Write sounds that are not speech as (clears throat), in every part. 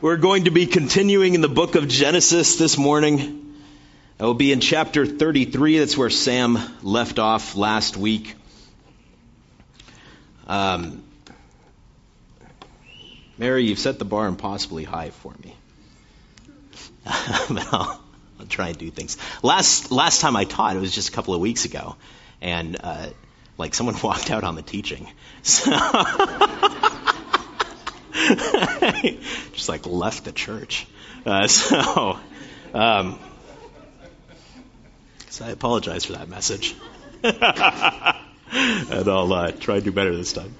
We're going to be continuing in the book of Genesis this morning. I will be in chapter 33. That's where Sam left off last week. Um, Mary, you've set the bar impossibly high for me. (laughs) I'll, I'll, try and do things. Last last time I taught, it was just a couple of weeks ago, and uh, like someone (laughs) walked out on the teaching. So (laughs) (laughs) just like left the church. Uh, (laughs) so, um, so I apologize for that message. (laughs) and I'll uh, try to do better this time.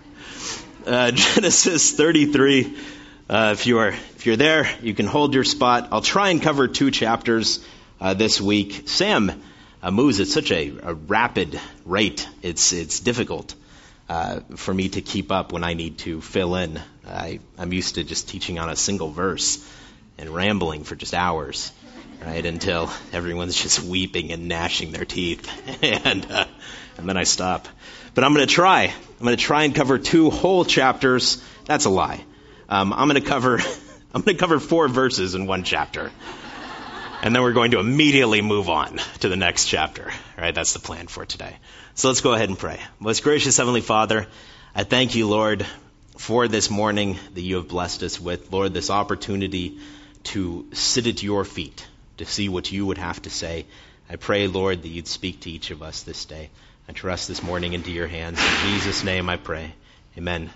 Uh, Genesis 33. Uh, if you are if you're there, you can hold your spot. I'll try and cover two chapters uh, this week. Sam uh, moves at such a, a, rapid rate; it's it's difficult for me to keep up when I need to fill in. I, I'm used to just teaching on a single verse and rambling for just hours, right, until everyone's just weeping and gnashing their teeth, (laughs) and uh, and then I stop. But I'm going to try. I'm going to try and cover two whole chapters. That's a lie. Um, I'm going to cover. (laughs) I'm going to cover four verses in one chapter. And then we're going to immediately move on to the next chapter. Right? That's the plan for today. So let's go ahead and pray. Most gracious Heavenly Father, I thank you, Lord, for this morning that you have blessed us with. Lord, this opportunity to sit at your feet, to see what you would have to say. I pray, Lord, that you'd speak to each of us this day. I trust this morning into your hands. In Jesus' name I pray. Amen.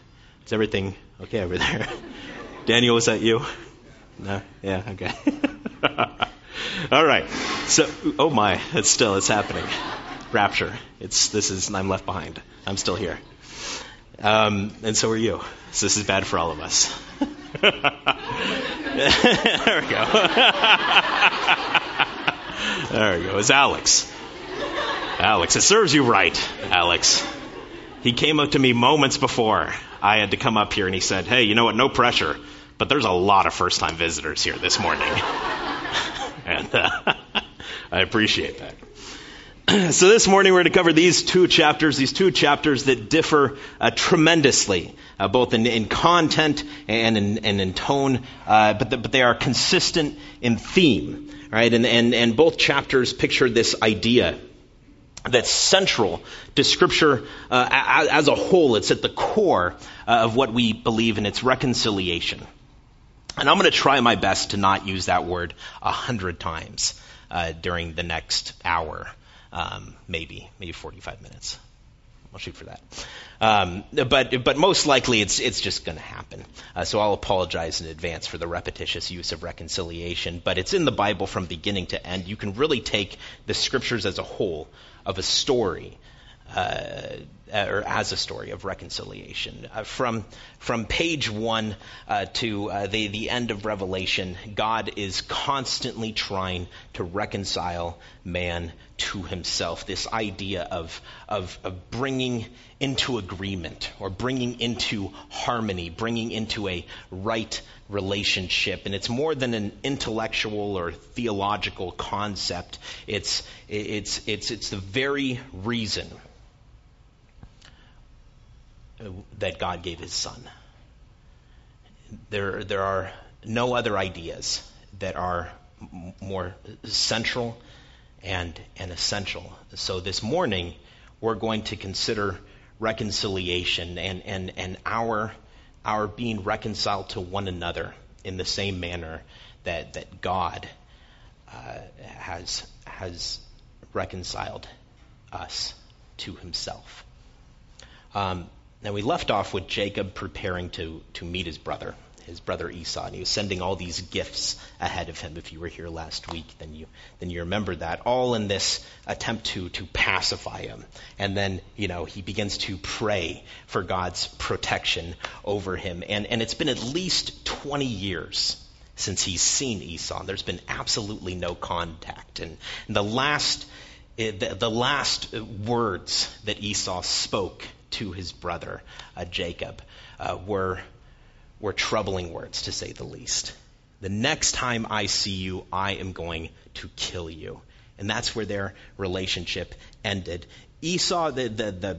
Is everything okay over there? (laughs) Daniel, was that you? No? Yeah, okay. (laughs) All right. So, oh my, it's still, it's happening rapture. It's this is I'm left behind. I'm still here, um, and so are you. So this is bad for all of us. (laughs) there we go. (laughs) there we go. It's Alex. Alex, it serves you right, Alex. He came up to me moments before I had to come up here, and he said, "Hey, you know what? No pressure, but there's a lot of first-time visitors here this morning." (laughs) and uh, I appreciate that. (clears throat) so this morning we're going to cover these two chapters, these two chapters that differ uh, tremendously, uh, both in, in, content and in, and in tone, uh, but, the, but they are consistent in theme, right? And, and, and both chapters picture this idea that's central to Scripture uh, as, a whole. It's at the core uh, of what we believe in its reconciliation. And I'm going to try my best to not use that word a hundred times uh, during the next hour um, maybe, maybe 45 minutes. I'll shoot for that. Um, but but most likely it's it's just going to happen. Uh, so I'll apologize in advance for the repetitious use of reconciliation. But it's in the Bible from beginning to end. You can really take the scriptures as a whole of a story uh, or as a story of reconciliation. Uh, from from page one uh, to uh, the the end of Revelation, God is constantly trying to reconcile man to Himself. This idea of of, of bringing into agreement or bringing into harmony, bringing into a right relationship. And it's more than an intellectual or theological concept. It's it's it's it's the very reason that God gave his son. There, there are no other ideas that are more central and, and essential. So this morning, we're going to consider reconciliation and, and, and our, our being reconciled to one another in the same manner that, that God uh, has, has reconciled us to himself. Um, now, we left off with Jacob preparing to, to meet his brother, his brother Esau, and he was sending all these gifts ahead of him. If you were here last week, then you, then you remember that. All in this attempt to, to pacify him. And then, you know, he begins to pray for God's protection over him. And, and it's been at least 20 years since he's seen Esau. There's been absolutely no contact. And, and the last, eh, the, the last words that Esau spoke to his brother uh, Jacob uh, were, were troubling words, to say the least. The next time I see you, I am going to kill you. And that's where their relationship ended. Esau, the, the, the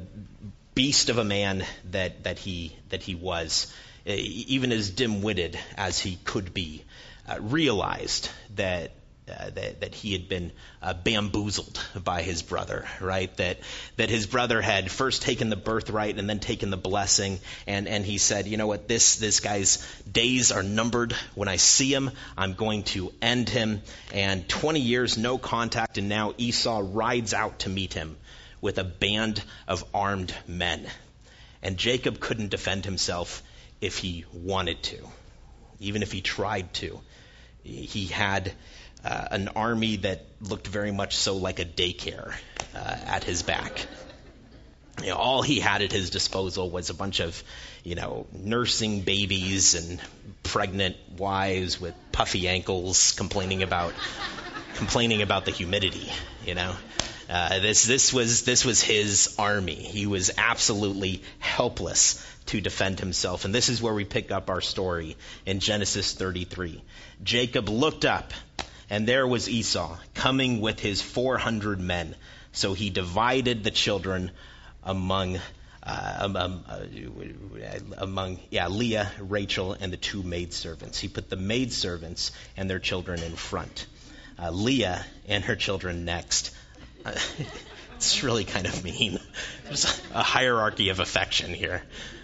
beast of a man that, that, he, that he was, even as dim witted as he could be, uh, realized that uh, that, that he had been uh, bamboozled by his brother, right? That that his brother had first taken the birthright and then taken the blessing, and and he said, you know what, this this guy's days are numbered. When I see him, I'm going to end him. And 20 years no contact, and now Esau rides out to meet him with a band of armed men, and Jacob couldn't defend himself if he wanted to, even if he tried to. He had uh, an army that looked very much so like a daycare uh, at his back. You know, all he had at his disposal was a bunch of, you know, nursing babies and pregnant wives with puffy ankles complaining about complaining about the humidity. You know, uh, this this was this was his army. He was absolutely helpless to defend himself, and this is where we pick up our story in Genesis 33. Jacob looked up and there was Esau coming with his 400 men. So he divided the children among uh, um, uh, among yeah Leah, Rachel, and the two maidservants. He put the maidservants and their children in front, uh, Leah and her children next. (laughs) it's really kind of mean. There's a hierarchy of affection here.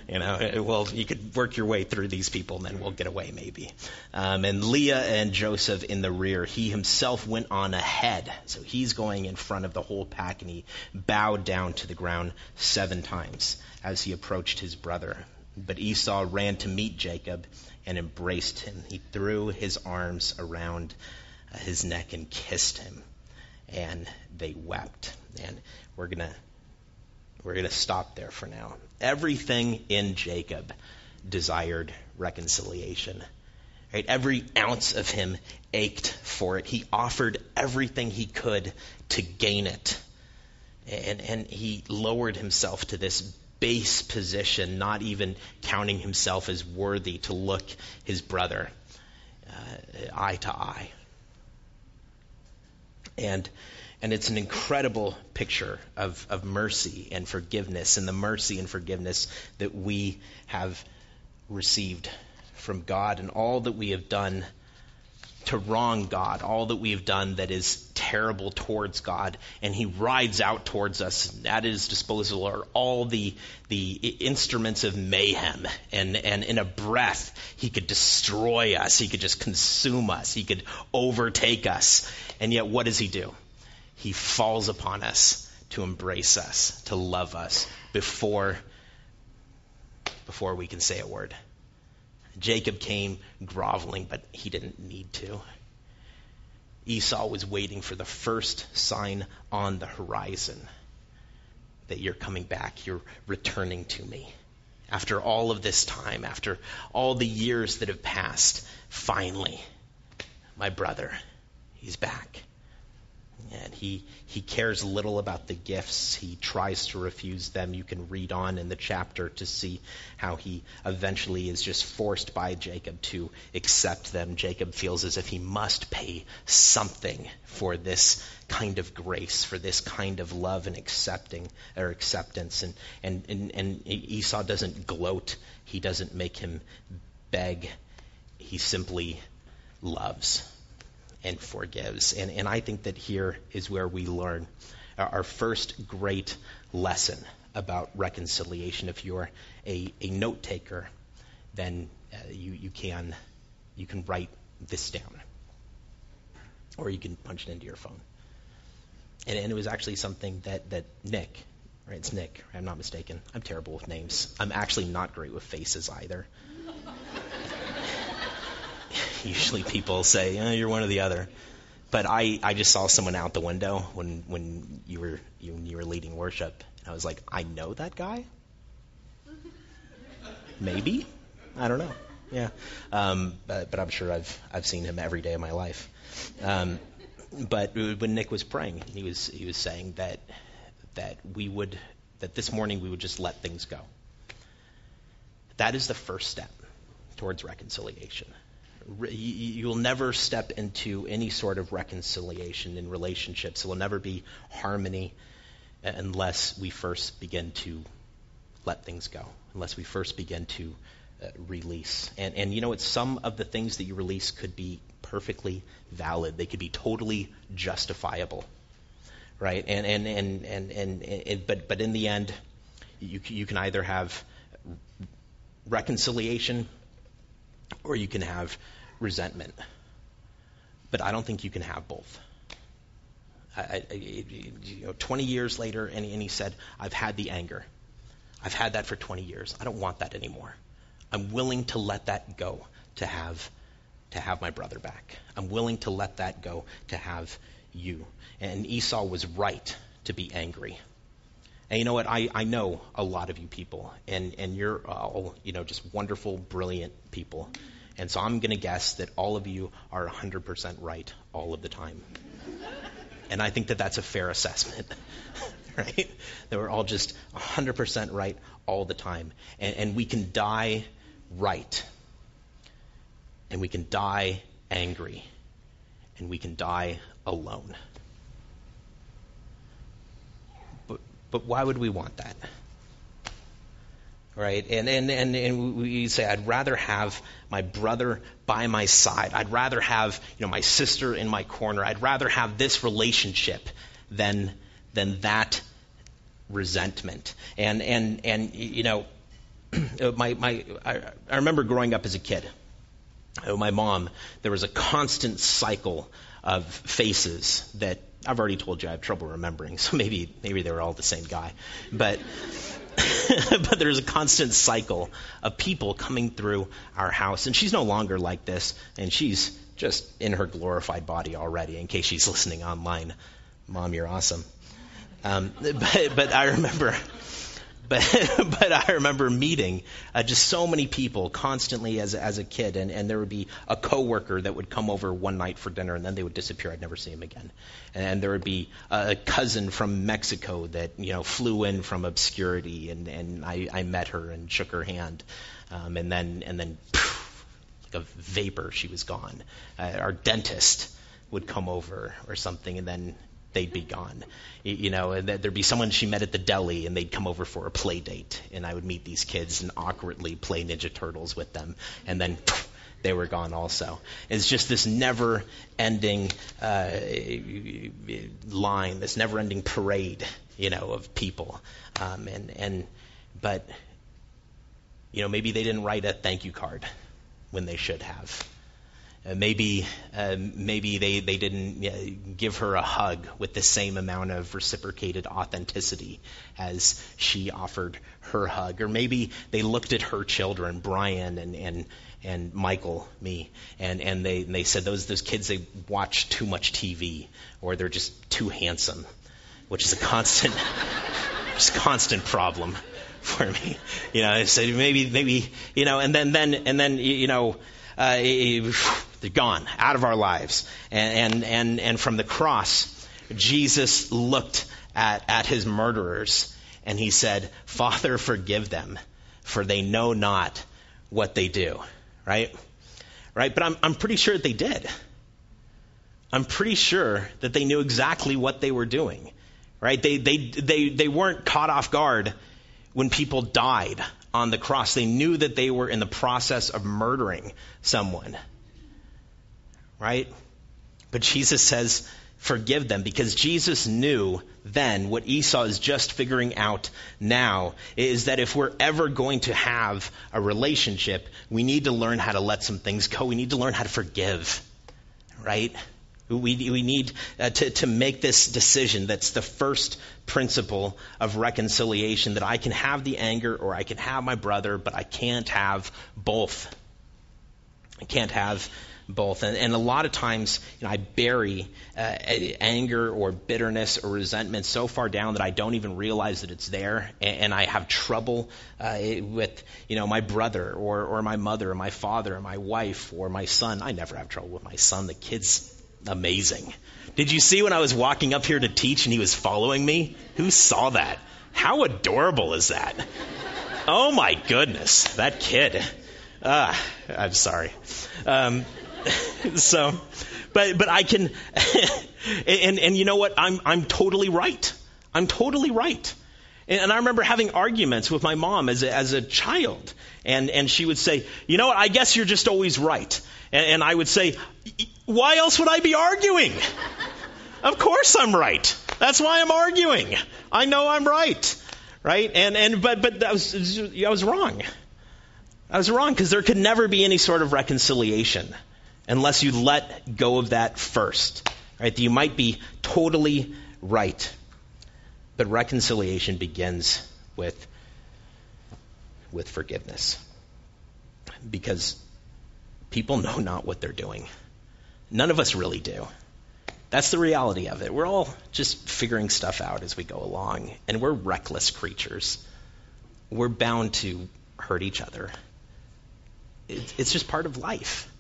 You know, (laughs) well, you could work your way through these people, and then we'll get away maybe. Um, and Leah and Joseph in the rear. He himself went on ahead, so he's going in front of the whole pack, and he bowed down to the ground seven times as he approached his brother. But Esau ran to meet Jacob and embraced him. He threw his arms around his neck and kissed him, and they wept. And we're gonna we're going to stop there for now. Everything in Jacob desired reconciliation. Right? Every ounce of him ached for it. He offered everything he could to gain it. And, and he lowered himself to this base position, not even counting himself as worthy to look his brother uh, eye to eye. And and it's an incredible picture of, of mercy and forgiveness and the mercy and forgiveness that we have received from God and all that we have done to wrong God, all that we have done that is terrible towards God, and He rides out towards us. At His disposal are all the the instruments of mayhem, and and in a breath He could destroy us. He could just consume us. He could overtake us. And yet, what does He do? He falls upon us to embrace us, to love us before, before we can say a word. Jacob came groveling, but he didn't need to. Esau was waiting for the first sign on the horizon that you're coming back, you're returning to me. After all of this time, after all the years that have passed, finally, my brother, he's back. And he, he cares little about the gifts. He tries to refuse them. You can read on in the chapter to see how he eventually is just forced by Jacob to accept them. Jacob feels as if he must pay something for this kind of grace, for this kind of love and accepting or acceptance. And, and, and, and Esau doesn't gloat. He doesn't make him beg. He simply loves and forgives. And, and I think that here is where we learn our first great lesson about reconciliation. If you're a, a note taker, then uh, you, you, can, you can write this down. Or you can punch it into your phone. And, and it was actually something that, that Nick, right? It's Nick, I'm not mistaken. I'm terrible with names. I'm actually not great with faces either. Usually people say, you're one or the other. But I, I just saw someone out the window when, when you were you, when you were leading worship. And I was like, I know that guy. Maybe, I don't know. Yeah, um, but, but I'm sure I've I've seen him every day of my life. Um, but when Nick was praying, he was he was saying that that we would that this morning we would just let things go. That is the first step towards reconciliation you'll never step into any sort of reconciliation in relationships. There will never be harmony unless we first begin to let things go, unless we first begin to uh, release. And, and you know what? Some of the things that you release could be perfectly valid, they could be totally justifiable. Right? And, and, and, and, and, and but, but in the end, you, you can either have reconciliation or you can have resentment. But I don't think you can have both. I, I, you know, 20 years later, and, and he said, I've had the anger. I've had that for 20 years. I don't want that anymore. I'm willing to let that go to have to have my brother back. I'm willing to let that go to have you. And Esau was right to be angry. And you know what? I, I know a lot of you people, and, and you're all, you know, just wonderful, brilliant people. And so I'm going to guess that all of you are 100% right all of the time. And I think that that's a fair assessment, (laughs) right? That we're all just 100% right all the time. And, and we can die right. And we can die angry. And we can die alone. But, but why would we want that? Right? And, and, and, and we say, I'd rather have my brother by my side. I'd rather have, you know, my sister in my corner. I'd rather have this relationship than, than that resentment. And, and, and, you know, (clears throat) my, my, I, I remember growing up as a kid. Oh, my mom, there was a constant cycle of faces that I've already told you I have trouble remembering, so maybe maybe they were all the same guy. But (laughs) but there's a constant cycle of people coming through our house. And she's no longer like this, and she's just in her glorified body already, in case she's listening online. Mom, you're awesome. Um, (laughs) but, but I remember but (laughs) but I remember meeting uh, just so many people constantly as as a kid, and and there would be a coworker that would come over one night for dinner, and then they would disappear. I'd never see him again. And there would be a cousin from Mexico that you know flew in from obscurity, and and I I met her and shook her hand, um, and then and then. Poof, like a vapor, she was gone. Uh, our dentist would come over or something, and then they'd be gone. You know, and there'd be someone she met at the deli, and they'd come over for a play date, and I would meet these kids and awkwardly play Ninja Turtles with them, and then. (laughs) they were gone also. It's just this never ending uh, line, this never ending parade, you know, of people. Um, and, and, but, you know, maybe they didn't write a thank you card when they should have. Uh, maybe uh, maybe they, they didn't give her a hug with the same amount of reciprocated authenticity as she offered her hug. Or maybe they looked at her children, Brian and, and, and Michael, me, and, and, they, and they said those, those kids, they watch too much TV or they're just too handsome, which is a constant, (laughs) just constant problem for me. You know, so maybe, maybe, you know, and then, then, and then, you know, uh, they're gone out of our lives. And, and, and, and from the cross, Jesus looked at, at his murderers and he said, Father, forgive them, for they know not what they do. Right? Right? But I'm, I'm pretty sure that they did. I'm pretty sure that they knew exactly what they were doing. Right? They, they, they, they weren't caught off guard when people died on the cross. They knew that they were in the process of murdering someone. Right? But Jesus says, forgive them because Jesus knew then what Esau is just figuring out now is that if we're ever going to have a relationship, we need to learn how to let some things go. We need to learn how to forgive. Right? We, we need uh, to, to make this decision that's the first principle of reconciliation that I can have the anger or I can have my brother, but I can't have both. I can't have both. And, and a lot of times, you know, I bury uh, anger or bitterness or resentment so far down that I don't even realize that it's there, and, and I have trouble uh, with, you know, my brother or, or my mother or my father or my wife or my son. I never have trouble with my son. The kid's amazing. Did you see when I was walking up here to teach and he was following me? Who saw that? How adorable is that? Oh my goodness, that kid. Ah, I'm sorry. Um, (laughs) so, but but I can, (laughs) and and you know what? I'm I'm totally right. I'm totally right. And, and I remember having arguments with my mom as a, as a child. And, and she would say, You know what? I guess you're just always right. And, and I would say, Why else would I be arguing? (laughs) of course I'm right. That's why I'm arguing. I know I'm right. Right? And, and, but, but that was, I was wrong. I was wrong because there could never be any sort of reconciliation unless you let go of that first. Right? You might be totally right. But reconciliation begins with, with forgiveness. Because people know not what they're doing. None of us really do. That's the reality of it. We're all just figuring stuff out as we go along, and we're reckless creatures. We're bound to hurt each other. It's just part of life.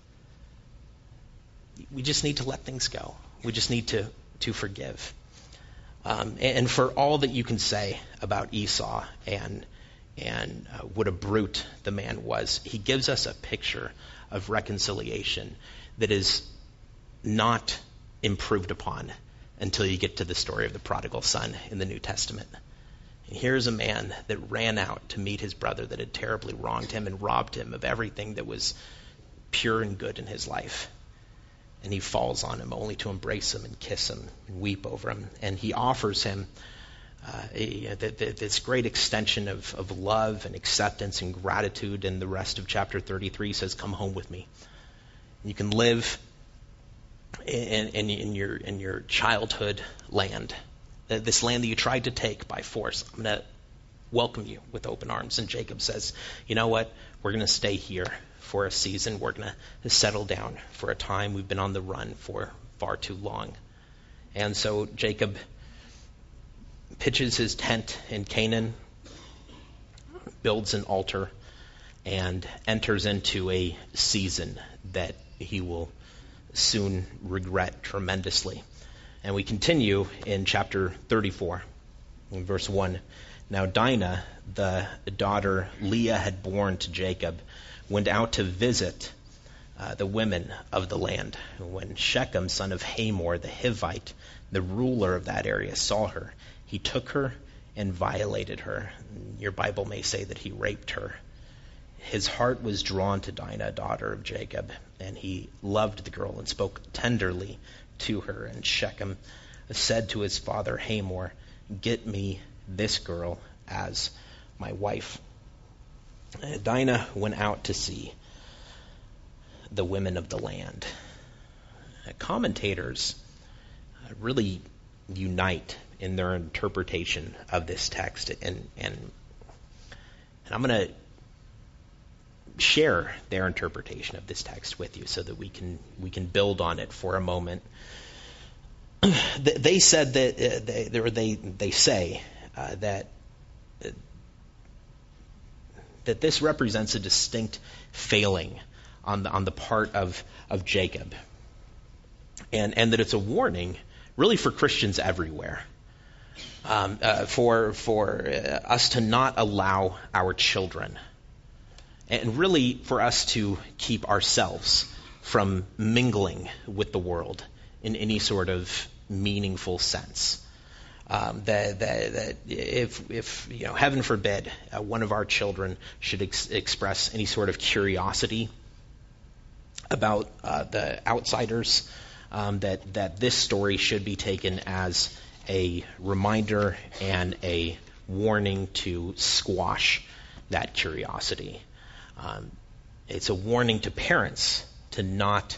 We just need to let things go. We just need to, to forgive. Um, and for all that you can say about Esau and and uh, what a brute the man was, he gives us a picture of reconciliation that is not improved upon until you get to the story of the prodigal son in the New Testament. And here's a man that ran out to meet his brother that had terribly wronged him and robbed him of everything that was pure and good in his life and he falls on him only to embrace him and kiss him and weep over him. And he offers him uh, a, this great extension of, of love and acceptance and gratitude. And the rest of chapter 33 says, Come home with me. You can live in, in, in your, in your childhood land, uh, this land that you tried to take by force. I'm going to welcome you with open arms. And Jacob says, You know what? We're going to stay here for a season. We're going to settle down for a time. We've been on the run for far too long. And so Jacob pitches his tent in Canaan, builds an altar, and enters into a season that he will soon regret tremendously. And we continue in chapter 34, in verse 1. Now, Dinah, the daughter Leah had born to Jacob, went out to visit uh, the women of the land. When Shechem, son of Hamor, the Hivite, the ruler of that area, saw her, he took her and violated her. Your Bible may say that he raped her. His heart was drawn to Dinah, daughter of Jacob, and he loved the girl and spoke tenderly to her. And Shechem said to his father Hamor, Get me this girl as my wife. Dinah went out to see the women of the land. Commentators really unite in their interpretation of this text, and and, and I'm going to share their interpretation of this text with you so that we can we can build on it for a moment. (clears throat) they said that uh, they, they they say uh, that that this represents a distinct failing on the, on the part of, of Jacob. And, and that it's a warning, really, for Christians everywhere. Um, uh, for for uh, us to not allow our children, and really for us to keep ourselves from mingling with the world in any sort of meaningful sense. Um, that, that, that, if, if, you know, heaven forbid, uh, one of our children should ex- express any sort of curiosity about uh, the outsiders, um, that, that this story should be taken as a reminder and a warning to squash that curiosity. Um, it's a warning to parents to not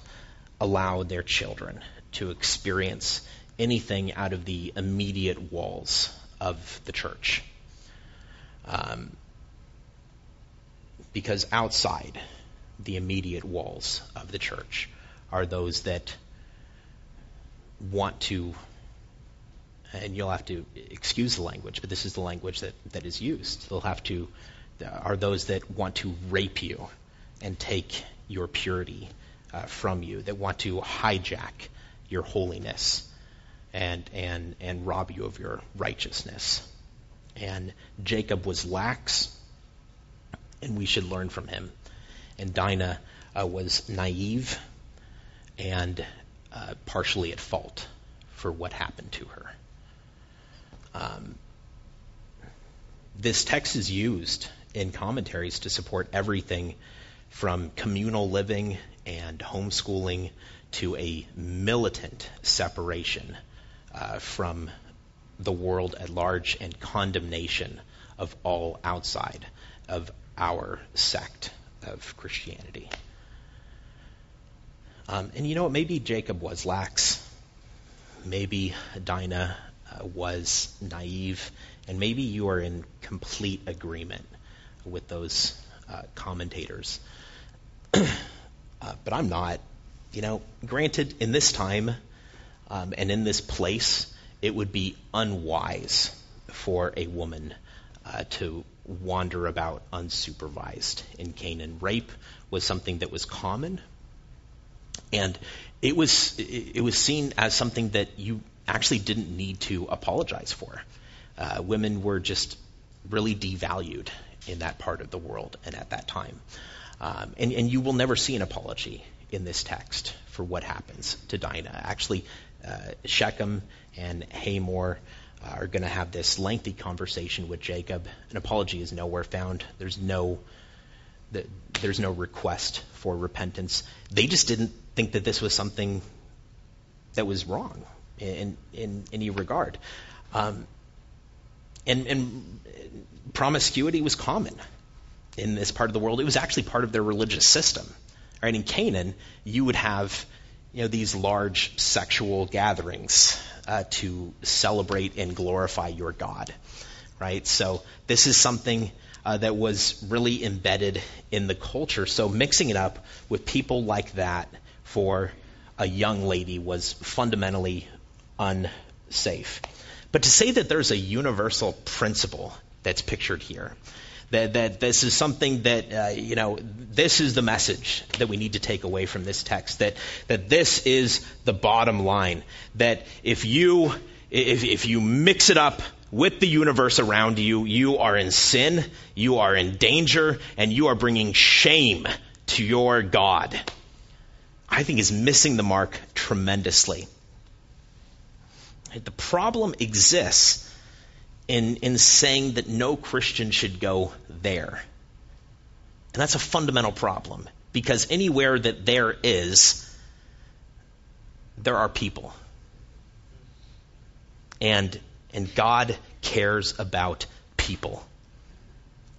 allow their children to experience anything out of the immediate walls of the church. Um, because outside the immediate walls of the church are those that want to, and you'll have to excuse the language, but this is the language that, that is used. They'll have to, are those that want to rape you and take your purity uh, from you, that want to hijack your holiness and, and, and rob you of your righteousness. And Jacob was lax, and we should learn from him. And Dinah uh, was naive and uh, partially at fault for what happened to her. Um, this text is used in commentaries to support everything from communal living and homeschooling to a militant separation uh, from the world at large and condemnation of all outside of our sect of Christianity. Um, and you know what? Maybe Jacob was lax. Maybe Dinah uh, was naive. And maybe you are in complete agreement with those uh, commentators. (clears throat) uh, but I'm not. You know, granted, in this time um, and in this place, it would be unwise for a woman uh, to wander about unsupervised in Canaan. Rape was something that was common, and it was it was seen as something that you actually didn't need to apologize for. Uh, women were just really devalued in that part of the world and at that time. Um, and, and you will never see an apology in this text for what happens to Dinah. Actually, Shechem and Hamor are going to have this lengthy conversation with Jacob. An apology is nowhere found. There's no the, there's no request for repentance. They just didn't think that this was something that was wrong in in any regard. Um, and, and promiscuity was common in this part of the world. It was actually part of their religious system. Right? In Canaan, you would have you know, these large sexual gatherings uh, to celebrate and glorify your God. Right? So this is something uh, that was really embedded in the culture. So mixing it up with people like that for a young lady was fundamentally unsafe. But to say that there's a universal principle that's pictured here, that, that this is something that, uh, you know, this is the message that we need to take away from this text, that, that this is the bottom line, that if you, if, if you mix it up with the universe around you, you are in sin, you are in danger, and you are bringing shame to your God. I think is missing the mark tremendously. The problem exists in, in saying that no Christian should go there. And that's a fundamental problem because anywhere that there is, there are people. And, and God cares about people.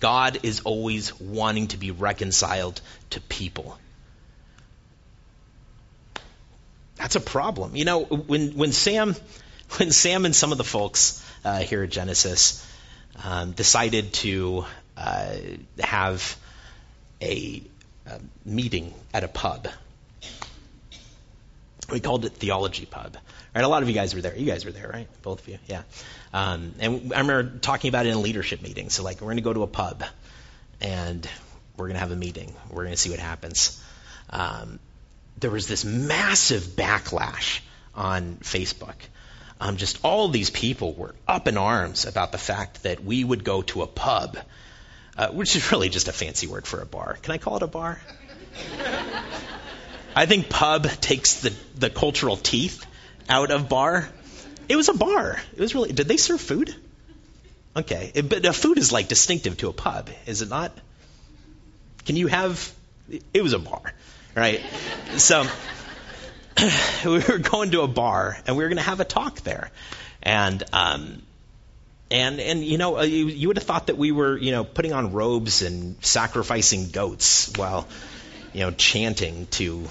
God is always wanting to be reconciled to people. That's a problem. You know, when, when Sam (laughs) when Sam and some of the folks uh, here at Genesis um, decided to uh, have a, a, meeting at a pub. We called it Theology Pub. Right? A lot of you guys were there. You guys were there, right? Both of you, yeah. Um, and I remember talking about it in a leadership meeting. So, like, we're going to go to a pub, and we're going to have a meeting. We're going to see what happens. Um, there was this massive backlash on Facebook um, just all these people were up in arms about the fact that we would go to a pub, uh, which is really just a fancy word for a bar. Can I call it a bar? (laughs) I think pub takes the, the cultural teeth out of bar. It was a bar. It was really. Did they serve food? Okay, it, but food is like distinctive to a pub, is it not? Can you have? It was a bar, right? So (clears throat) we were going to a bar and we were going to have a talk there, and um, and and you know uh, you, you would have thought that we were you know putting on robes and sacrificing goats while you know chanting to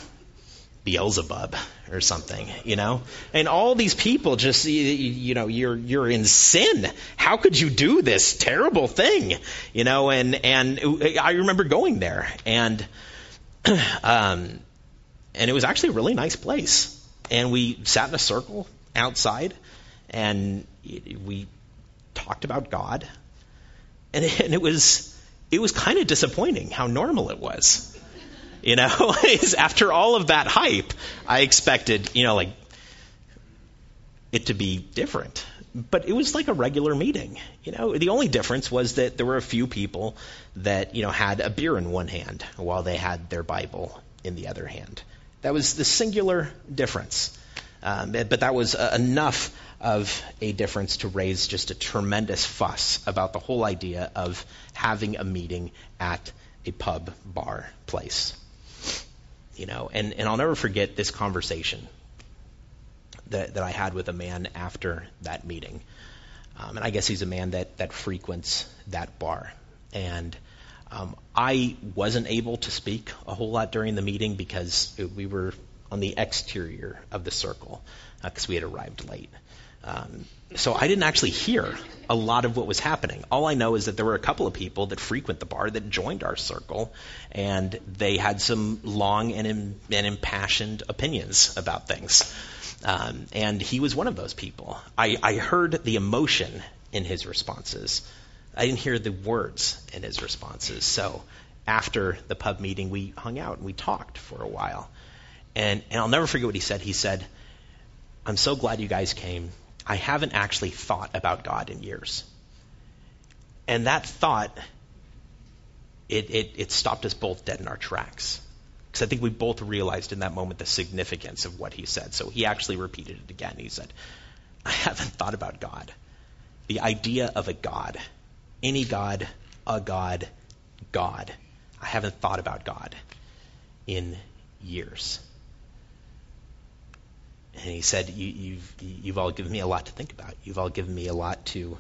Beelzebub or something, you know? And all these people just, you, you, know, you're, you're in sin. How could you do this terrible thing? You know, and, and I remember going there and, (clears throat) um, and it was actually a really nice place. And we sat in a circle outside, and we talked about God, and it, (laughs) and it was it was kind of disappointing how normal it was. You know, (laughs) after all of that hype, I expected you know like it to be different. But it was like a regular meeting. You know, the only difference was that there were a few people that you know had a beer in one hand while they had their Bible in the other hand. That was the singular difference. Um, but that was uh, enough of a difference to raise just a tremendous fuss about the whole idea of having a meeting at a pub, bar, place. You know, and, and I'll never forget this conversation that, that I had with a man after that meeting. Um, and I guess he's a man that, that frequents that bar. And um, I wasn't able to speak a whole lot during the meeting because it, we were on the exterior of the circle because uh, we had arrived late. Um, so I didn't actually hear a lot of what was happening. All I know is that there were a couple of people that frequent the bar that joined our circle, and they had some long and, in, and impassioned opinions about things. Um, and he was one of those people. I, I heard the emotion in his responses. I didn't hear the words in his responses. So after the pub meeting, we hung out and we talked for a while. And, and I'll never forget what he said. He said, I'm so glad you guys came. I haven't actually thought about God in years. And that thought, it, it, it stopped us both dead in our tracks. Because I think we both realized in that moment the significance of what he said. So he actually repeated it again. He said, I haven't thought about God. The idea of a God, any God, a God, God. I haven't thought about God in years. And he said, you, you've, you've all given me a lot to think about. You've all given me a lot to,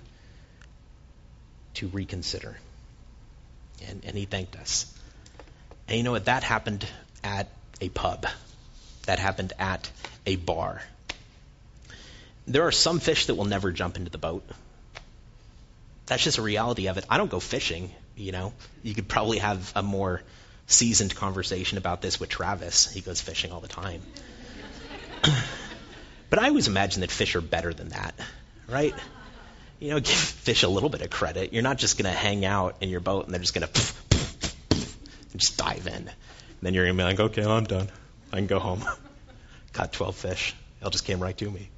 to reconsider. And, and he thanked us. And you know what? That happened at a pub. That happened at a bar. There are some fish that will never jump into the boat. That's just a reality of it. I don't go fishing, you know. You could probably have a more seasoned conversation about this with Travis. He goes fishing all the time. (clears throat) but I always imagine that fish are better than that, right? You know, give fish a little bit of credit. You're not just going to hang out in your boat and they're just going to just dive in. And then you're going to be like, okay, I'm done. I can go home. (laughs) Caught 12 fish. They all just came right to me.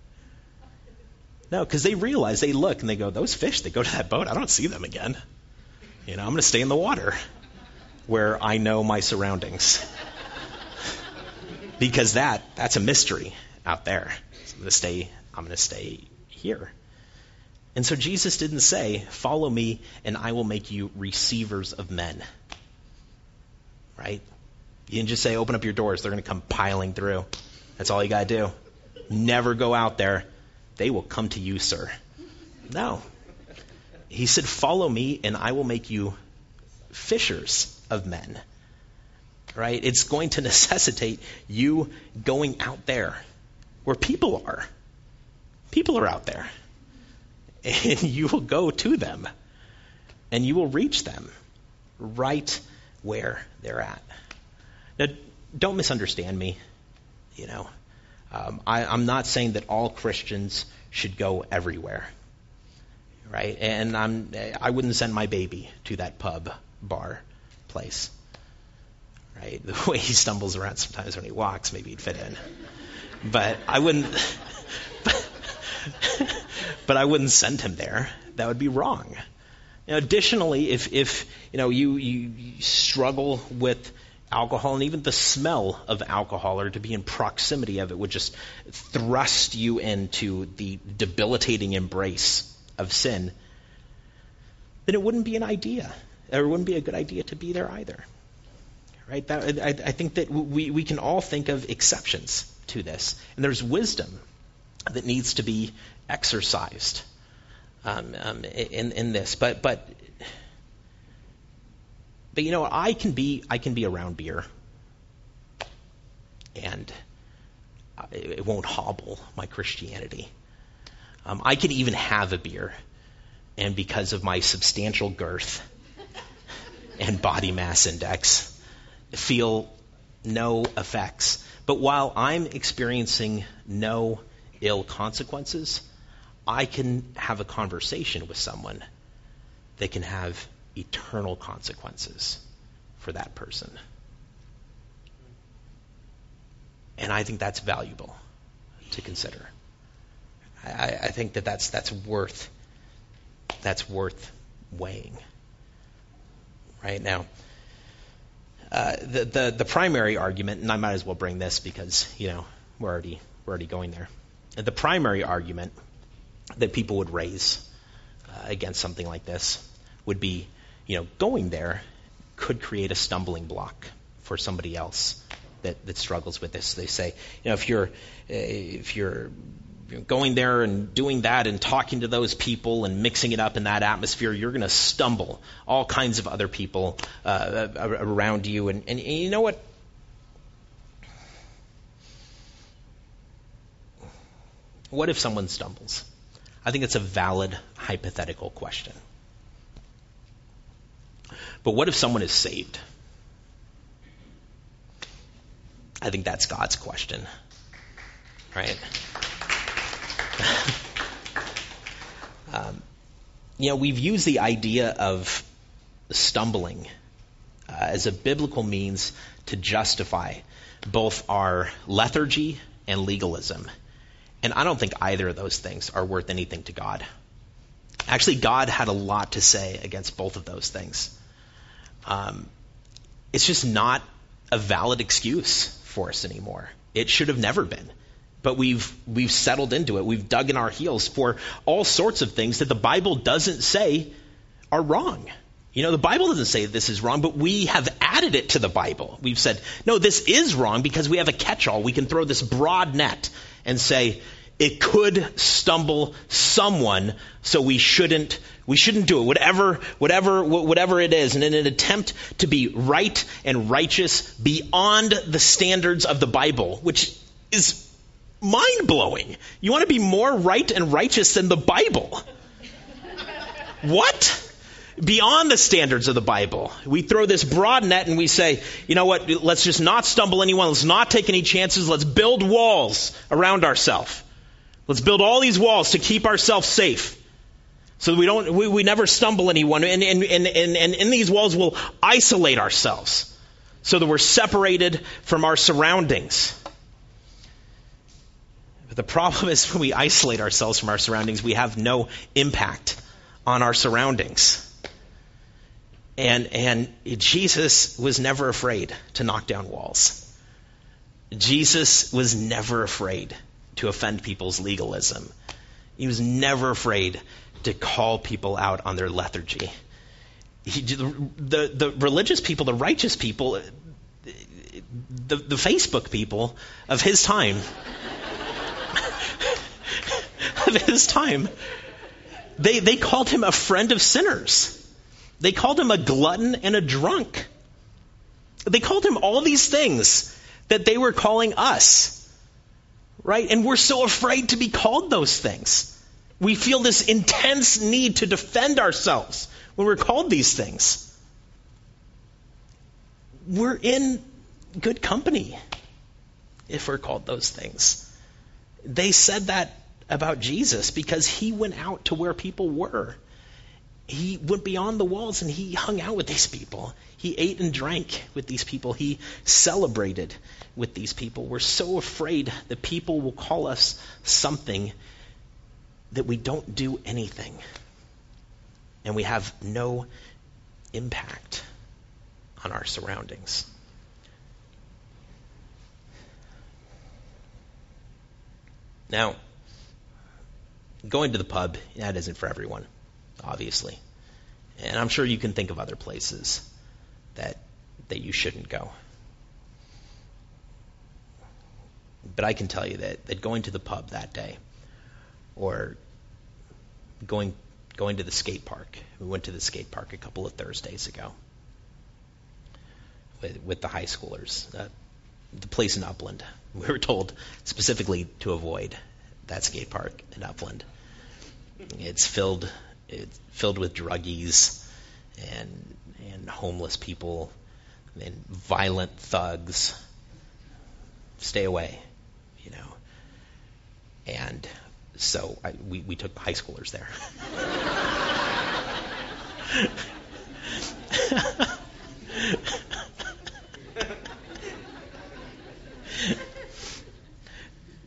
No, because they realize, they look and they go, those fish, they go to that boat. I don't see them again. You know, I'm going to stay in the water where I know my surroundings. (laughs) because that, that's a mystery out there. So I'm going to stay, I'm going to stay here. And so Jesus didn't say, follow me and I will make you receivers of men. Right? You didn't just say, open up your doors. They're going to come piling through. That's all you got to do. Never go out there. They will come to you, sir. No. He said, follow me and I will make you fishers of men. Right? It's going to (laughs) necessitate you going out there where people are. People are out there. And (laughs) you will go to them. And you will reach them right where they're at. Now, don't misunderstand me. You know, um, I, I'm not saying that all Christians should go everywhere, right? And I'm, I wouldn't send my baby to that pub bar place. Right? (laughs) The way he stumbles around sometimes when he walks, maybe he'd fit in. But I wouldn't (laughs) but I wouldn't send him there. That would be wrong. Know, additionally, if, if you know you, you struggle with alcohol and even the smell of alcohol or to be in proximity of it would just thrust you into the debilitating embrace of sin, then it wouldn't be an idea it wouldn't be a good idea to be there either. Right? That, I, I think that we, we can all think of exceptions to this. And there's wisdom that needs to be exercised um, um, in, in this. But, but, but you know, I can be, I can be around beer and it won't hobble my Christianity. Um, I can even have a beer, and because of my substantial girth, and body mass index feel no effects. But while I'm experiencing no ill consequences, I can have a conversation with someone that can have eternal consequences for that person. And I think that's valuable to consider. I, I think that that's, that's worth that's worth weighing right now. Uh, the, the the primary argument, and I might as well bring this because you know we're already we're already going there. The primary argument that people would raise uh, against something like this would be, you know, going there could create a stumbling block for somebody else that, that struggles with this. They say, you know, if you're if you're going there and doing that and talking to those people and mixing it up in that atmosphere, you're going to stumble all kinds of other people uh, around you. And, and, and you know what? What if someone stumbles? I think it's a valid hypothetical question. But what if someone is saved? I think that's God's question. Right? (laughs) um, you know, we've used the idea of stumbling uh, as a biblical means to justify both our lethargy and legalism. And I don't think either of those things are worth anything to God. Actually, God had a lot to say against both of those things. Um, it's just not a valid excuse for us anymore. It should have never been but we've we've settled into it. We've dug in our heels for all sorts of things that the Bible doesn't say are wrong. You know, the Bible doesn't say this is wrong, but we have added it to the Bible. We've said, no, this is wrong because we have a catch-all. We can throw this broad net and say it could stumble someone, so we shouldn't we shouldn't do it. Whatever whatever whatever it is, and in an attempt to be right and righteous beyond the standards of the Bible, which is mind blowing. You want to be more right and righteous than the Bible. what? Beyond the standards of the Bible. We throw this broad net and we say, you know what, let's just not stumble anyone, let's not take any chances, let's build walls around ourselves. Let's build all these walls to keep ourselves safe. So we don't we, we never stumble anyone. And, and, and, and, and in these walls we'll isolate ourselves so that we're separated from our surroundings. But the problem (laughs) is when we isolate ourselves from our surroundings, we have no impact on our surroundings. And, and Jesus was never afraid to knock down walls. Jesus was never afraid to offend people's legalism. He was never afraid to call people out on their lethargy. He, the, the, religious people, the righteous people, the, the Facebook people of his time (laughs) of his time. They, they called him a friend of sinners. They called him a glutton and a drunk. They called him all these things that they were calling us. Right? And we're so afraid to be called those things. We feel this intense need to defend ourselves when we're called these things. We're in good company if we're called those things. They said that about Jesus because he went out to where people were. He went beyond the walls and he hung out with these people. He ate and drank with these people. He celebrated with these people. We're so afraid that people will call us something that we don't do anything. And we have no impact on our surroundings. Now, going to the pub, that isn't for everyone, obviously. And I'm sure you can think of other places that that you shouldn't go. But I can tell you that, that going to the pub that day or going going to the skate park. We went to the skate park a couple of Thursdays ago with, with the high schoolers. Uh, the place in Upland. (laughs) We were told specifically to avoid that skate park in Upland. It's filled it's filled with druggies and and homeless people and violent thugs. Stay away, you know. And so I, we we took high schoolers there.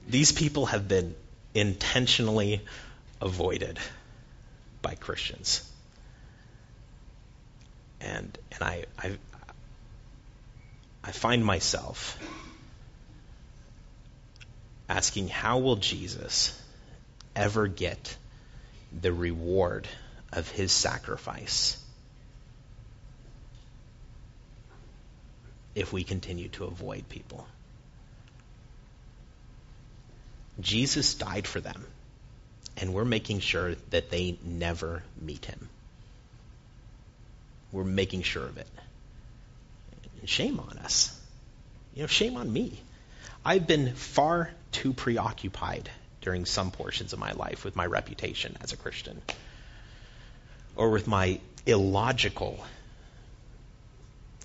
These people have been intentionally avoided by Christians. And and I I, I find myself asking, how will Jesus ever get the reward of his sacrifice if we continue to avoid people? Jesus died for them, and we're making sure that they never meet him. We're making sure of it. Shame on us. You know, shame on me. I've been far too preoccupied during some portions of my life with my reputation as a Christian or with my illogical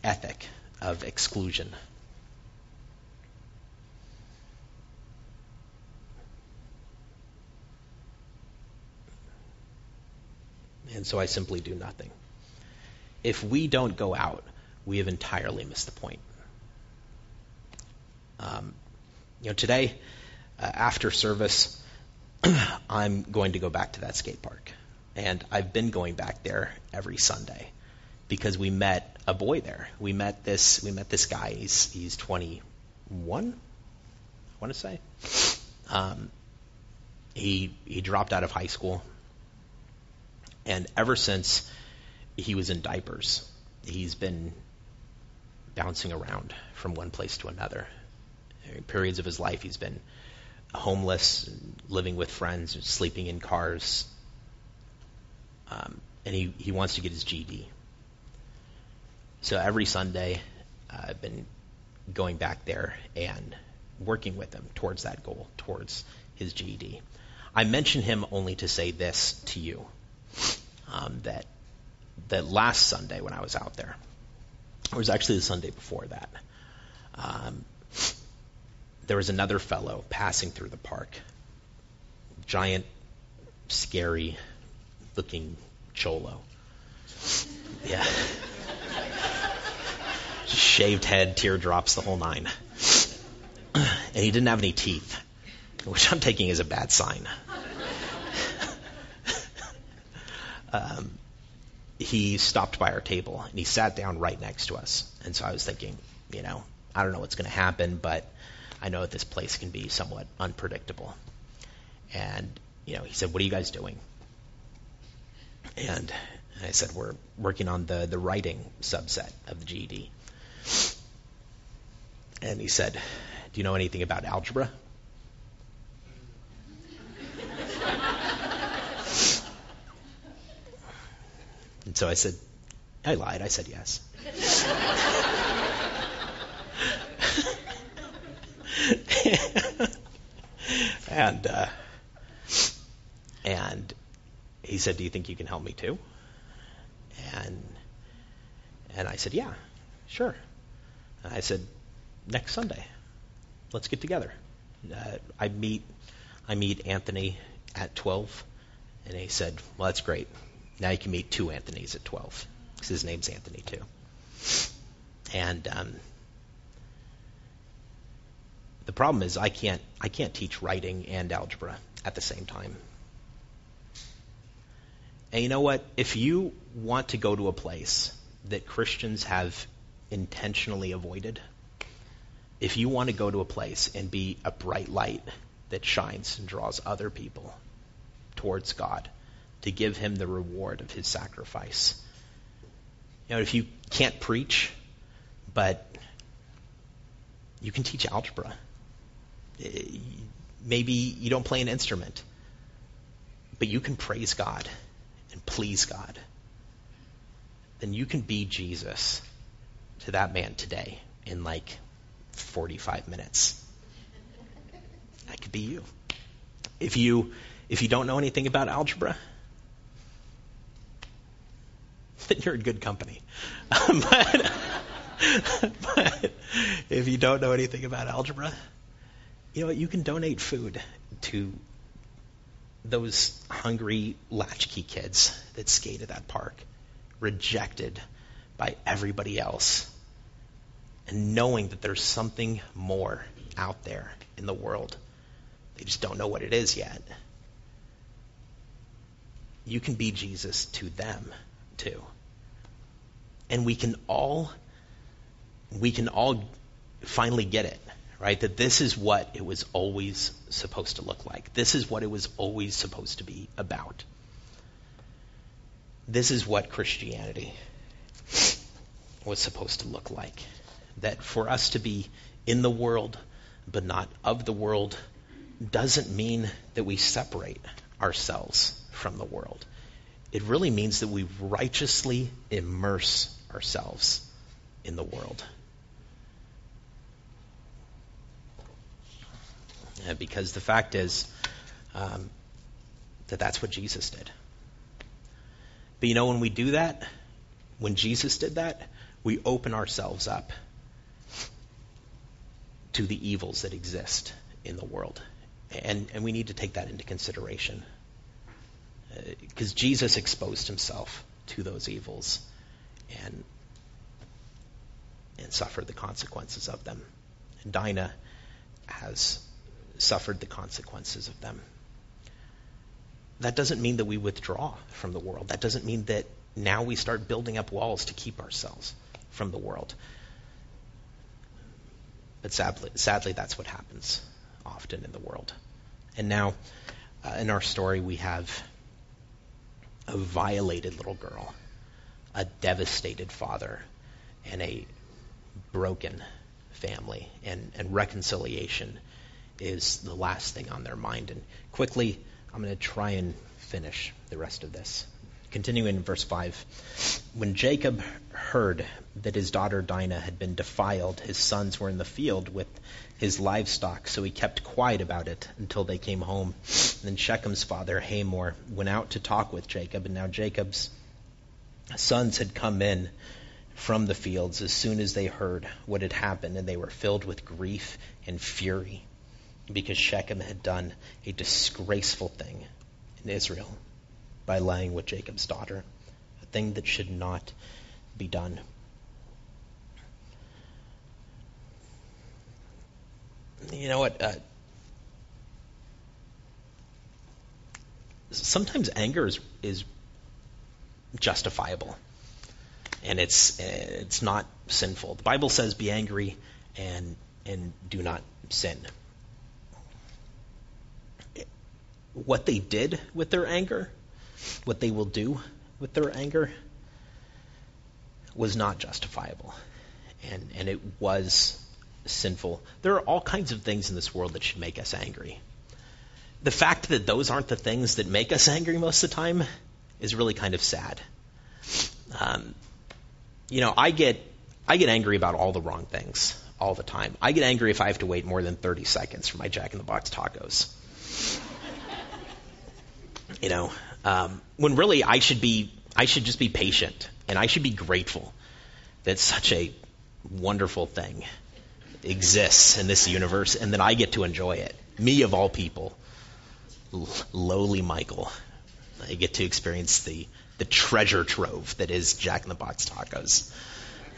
ethic of exclusion. And so I simply do nothing. If we don't go out, we have entirely missed the point. Um, you know, today, uh, after service, (clears throat) I'm going to go back to that skate park. And I've been going back there every Sunday because we met a boy there. We met this we met this guy. He's he's 21, I want to say. Um, he he dropped out of high school, and ever since he was in diapers, he's been bouncing around from one place to another periods of his life he's been homeless, living with friends, sleeping in cars, um, and he, he wants to get his GED. So every Sunday, uh, I've been going back there and working with him towards that goal, towards his GED. I mention him only to say this to you um, that that last Sunday when I was out there, or it was actually the Sunday before that, um, there was another fellow passing through the park. Giant, scary looking cholo. Yeah. Shaved head, teardrops, the whole nine. And he didn't have any teeth, which I'm taking as a bad sign. um, he stopped by our table and he sat down right next to us. And so I was thinking, you know, I don't know what's going to happen, but I know that this place can be somewhat unpredictable. And, you know, he said, What are you guys doing? And I said, We're working on the, the writing subset of the GED. And he said, Do you know anything about algebra? and so I said, I lied. I said yes. And uh, and he said, "Do you think you can help me too?" And and I said, "Yeah, sure." And I said, "Next Sunday, let's get together." Uh, I meet I meet Anthony at 12, and he said, "Well, that's great. Now you can meet two Anthony's at 12 because his name's Anthony too." And um, the problem is I can't I can't teach writing and algebra at the same time. And you know what? If you want to go to a place that Christians have intentionally avoided, if you want to go to a place and be a bright light that shines and draws other people towards God to give him the reward of his sacrifice. You know, if you can't preach, but you can teach algebra Uh, maybe you don't play an instrument, but you can praise God and please God, then you can be Jesus to that man today in like 45 minutes. That could be you. If you if you don't know anything about algebra, (laughs) then you're in good company. (laughs) but, (laughs) but if you don't know anything about algebra, you know? You can donate food to those hungry latchkey kids that skate at that park, rejected by everybody else, and knowing that there's something more out there in the world. They just don't know what it is yet. You can be Jesus to them too. And we can all we can all finally get it right? That this is what it was always supposed to look like. This is what it was always supposed to be about. This is what Christianity was supposed to look like. That for us to be in the world, but not of the world, doesn't mean that we separate ourselves from the world. It really means that we righteously immerse ourselves in the world. Uh, because the fact is um, that that's what Jesus did. But you know, when we do that, when Jesus did that, we open ourselves up to the evils that exist in the world. And, and we need to take that into consideration. Because uh, Jesus exposed himself to those evils and, and suffered the consequences of them. And Dinah has suffered the consequences of them. That doesn't mean that we withdraw from the world. That doesn't mean that now we start building up walls to keep ourselves from the world. But sadly, sadly that's what happens often in the world. And now, uh, in our story, we have a violated little girl, a devastated father, and a broken family. And, and reconciliation is the last thing on their mind. And quickly, I'm going to try and finish the rest of this. Continuing in verse 5. When Jacob heard that his daughter Dinah had been defiled, his sons were in the field with his livestock, so he kept quiet about it until they came home. Then Shechem's father, Hamor, went out to talk with Jacob, and now Jacob's sons had come in from the fields as soon as they heard what had happened, and they were filled with grief and fury because Shechem had done a disgraceful thing in Israel by lying with Jacob's daughter, a thing that should not be done. You know what? Uh, sometimes anger is, is justifiable, and it's it's not sinful. The Bible says, "Be angry and and do not sin." What they did with their anger, what they will do with their anger, was not justifiable. And, and it was sinful. There are all kinds of things in this world that should make us angry. The fact that those aren't the things that make us angry most of the time is really kind of sad. Um, you know, I get I get angry about all the wrong things all the time. I get angry if I have to wait more than 30 seconds for my Jack in the Box tacos. You know, um, when really I should be, I should just be patient and I should be grateful that such a wonderful thing exists in this universe and that I get to enjoy it. Me of all people, lowly Michael, I get to experience the the treasure trove that is Jack in the Box tacos.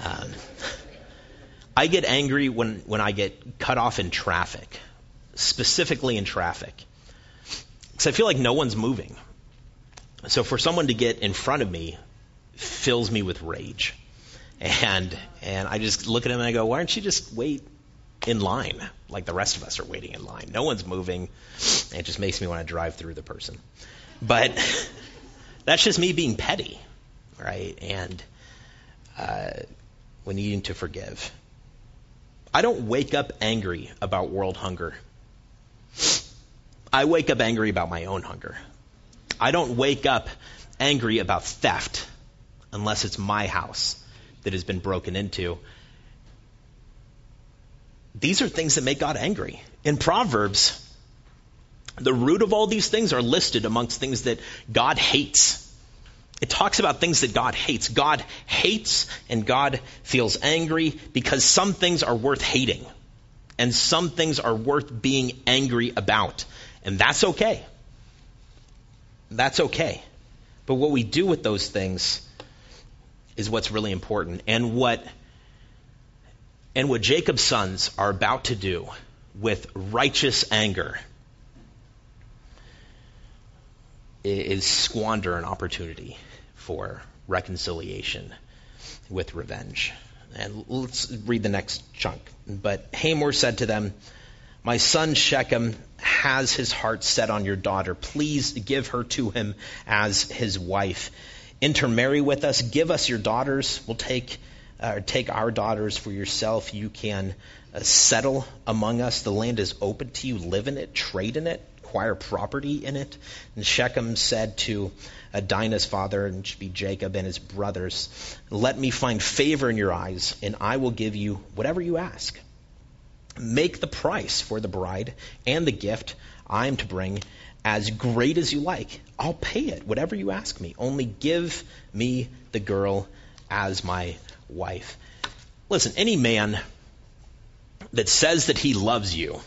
Um, I get angry when, when I get cut off in traffic, specifically in traffic. Because I feel like no one's moving. So for someone to get in front of me fills me with rage. And and I just look at him and I go, why don't you just wait in line like the rest of us are waiting in line? No one's moving. And It just makes me want to drive through the person. But (laughs) that's just me being petty, right? And uh, when needing to forgive. I don't wake up angry about world hunger. I wake up angry about my own hunger. I don't wake up angry about theft unless it's my house that has been broken into. These are things that make God angry. In Proverbs, the root of all these things are listed amongst things that God hates. It talks about things that God hates. God hates and God feels angry because some things are worth hating and some things are worth being angry about. And that's okay. That's okay. But what we do with those things is what's really important. And what and what Jacob's sons are about to do with righteous anger is squander an opportunity for reconciliation with revenge. And let's read the next chunk. But Hamor said to them, My son Shechem has his heart set on your daughter. Please give her to him as his wife. Intermarry with us. Give us your daughters. We'll take, uh, take our daughters for yourself. You can uh, settle among us. The land is open to you. Live in it. Trade in it. Acquire property in it. And Shechem said to Dinah's father, and should be Jacob and his brothers, Let me find favor in your eyes, and I will give you whatever you ask. Make the price for the bride and the gift I am to bring as great as you like. I'll pay it, whatever you ask me. Only give me the girl as my wife. Listen, any man that says that he loves you,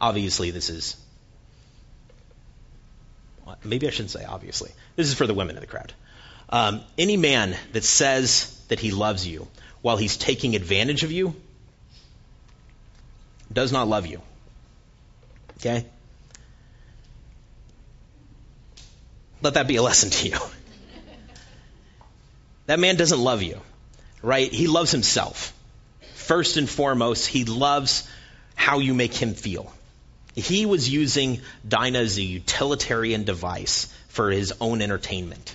obviously this is, maybe I shouldn't say obviously. This is for the women in the crowd. Um, any man that says that he loves you while he's taking advantage of you does not love you. Okay? Let that be a lesson to you. (laughs) that man doesn't love you, right? He loves himself. First and foremost, he loves how you make him feel. He was using Dinah as a utilitarian device for his own entertainment.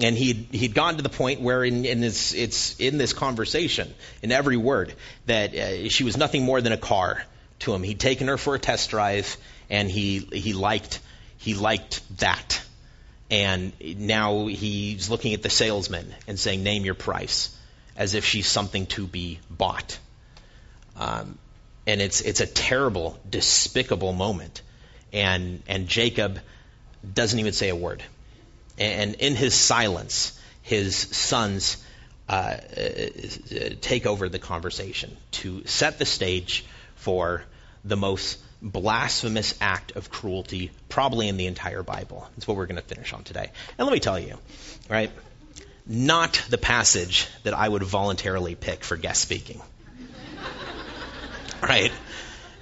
And he'd, he'd gotten to the point where in, in this, it's in this conversation, in every word, that uh, she was nothing more than a car to him. He'd taken her for a test drive, and he, he, liked, he liked that. And now he's looking at the salesman and saying, Name your price, as if she's something to be bought. Um, and it's, it's a terrible, despicable moment. And, and Jacob doesn't even say a word. And in his silence, his sons uh, take over the conversation to set the stage for the most blasphemous act of cruelty probably in the entire Bible. That's what we're going to finish on today. And let me tell you, right? Not the passage that I would voluntarily pick for guest speaking. (laughs) right?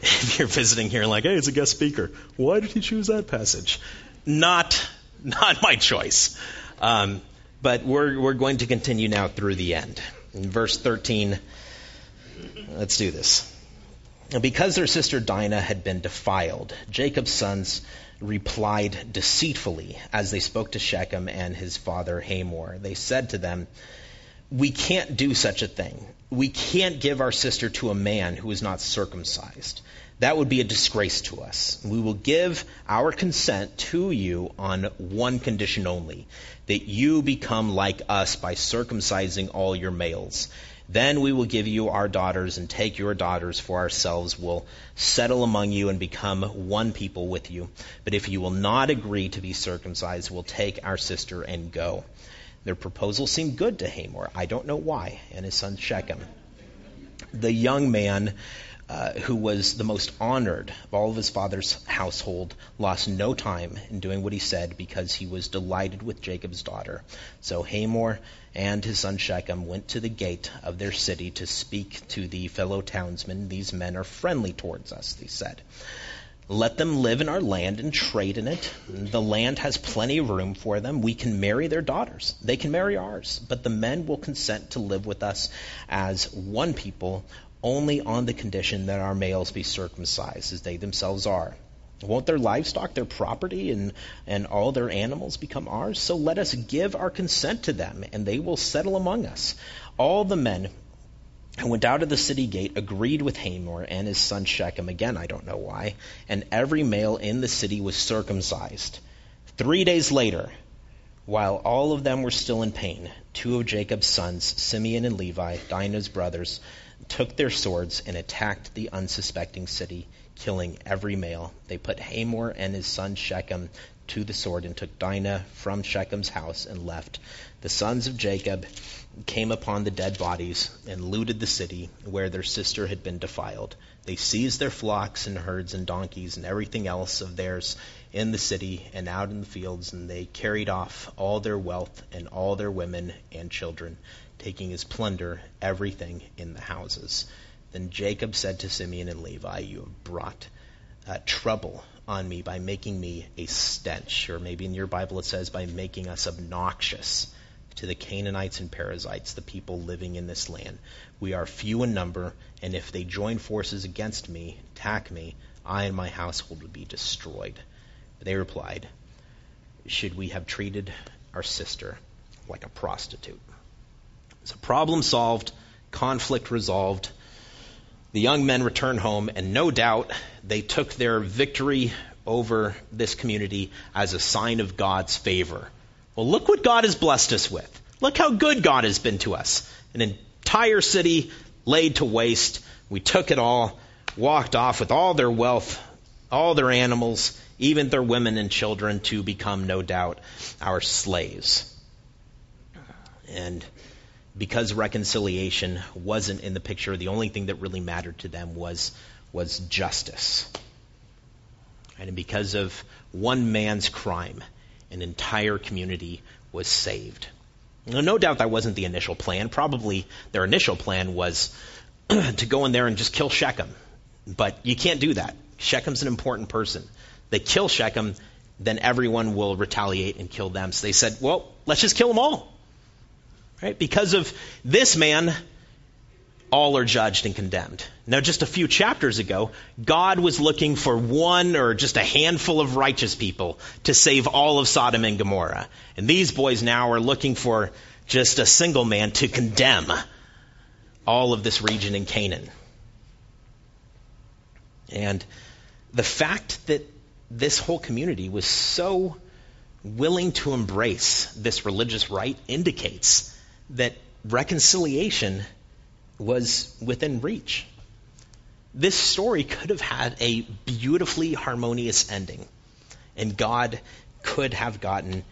If you're visiting here like, hey, it's a guest speaker, why did he choose that passage? Not (laughs) not my choice. Um, but we're, we're going to continue now through the end. In verse 13, let's do this. Because their sister Dinah had been defiled, Jacob's sons replied deceitfully as they spoke to Shechem and his father Hamor. They said to them, We can't do such a thing. We can't give our sister to a man who is not circumcised. That would be a disgrace to us. We will give our consent to you on one condition only that you become like us by circumcising all your males. Then we will give you our daughters and take your daughters for ourselves. We'll settle among you and become one people with you. But if you will not agree to be circumcised, we'll take our sister and go. Their proposal seemed good to Hamor. I don't know why, and his son Shechem. The young man uh, who was the most honored of all of his father's household, lost no time in doing what he said because he was delighted with Jacob's daughter. So Hamor and his son Shechem went to the gate of their city to speak to the fellow townsmen. These men are friendly towards us, they said. Let them live in our land and trade in it. The land has plenty of room for them. We can marry their daughters. They can marry ours. But the men will consent to live with us as one people only on the condition that our males be circumcised, as they themselves are. Won't their livestock, their property, and, and all their animals become ours? So let us give our consent to them, and they will settle among us. All the men who went out of the city gate agreed with Hamor and his son Shechem. Again, I don't know why. And every male in the city was circumcised. Three days later, while all of them were still in pain, two of Jacob's sons, Simeon and Levi, Dinah's brothers, took their swords and attacked the unsuspecting city, killing every male. They put Hamor and his son Shechem to the sword and took Dinah from Shechem's house and left. The sons of Jacob came upon the dead bodies and looted the city where their sister had been defiled. They seized their flocks and herds and donkeys and everything else of theirs in the city and out in the fields, and they carried off all their wealth and all their women and children taking as plunder everything in the houses. Then Jacob said to Simeon and Levi, You have brought uh, trouble on me by making me a stench. Or maybe in your Bible it says, by making us obnoxious to the Canaanites and Perizzites, the people living in this land. We are few in number, and if they join forces against me, attack me, I and my household would be destroyed. But they replied, Should we have treated our sister like a prostitute? So, problem solved, conflict resolved. The young men returned home, and no doubt they took their victory over this community as a sign of God's favor. Well, look what God has blessed us with. Look how good God has been to us. An entire city laid to waste. We took it all, walked off with all their wealth, all their animals, even their women and children to become, no doubt, our slaves. And because reconciliation wasn't in the picture, the only thing that really mattered to them was, was justice. And because of one man's crime, an entire community was saved. Now, no doubt that wasn't the initial plan. Probably their initial plan was (clears throat) to go in there and just kill Shechem. But you can't do that. Shechem's an important person. They kill Shechem, then everyone will retaliate and kill them. So they said, well, let's just kill them all. Right? Because of this man, all are judged and condemned. Now, just a few chapters ago, God was looking for one or just a handful of righteous people to save all of Sodom and Gomorrah. And these boys now are looking for just a single man to condemn all of this region in Canaan. And the fact that this whole community was so willing to embrace this religious rite indicates that reconciliation was within reach. This story could have had a beautifully harmonious ending, and God could have gotten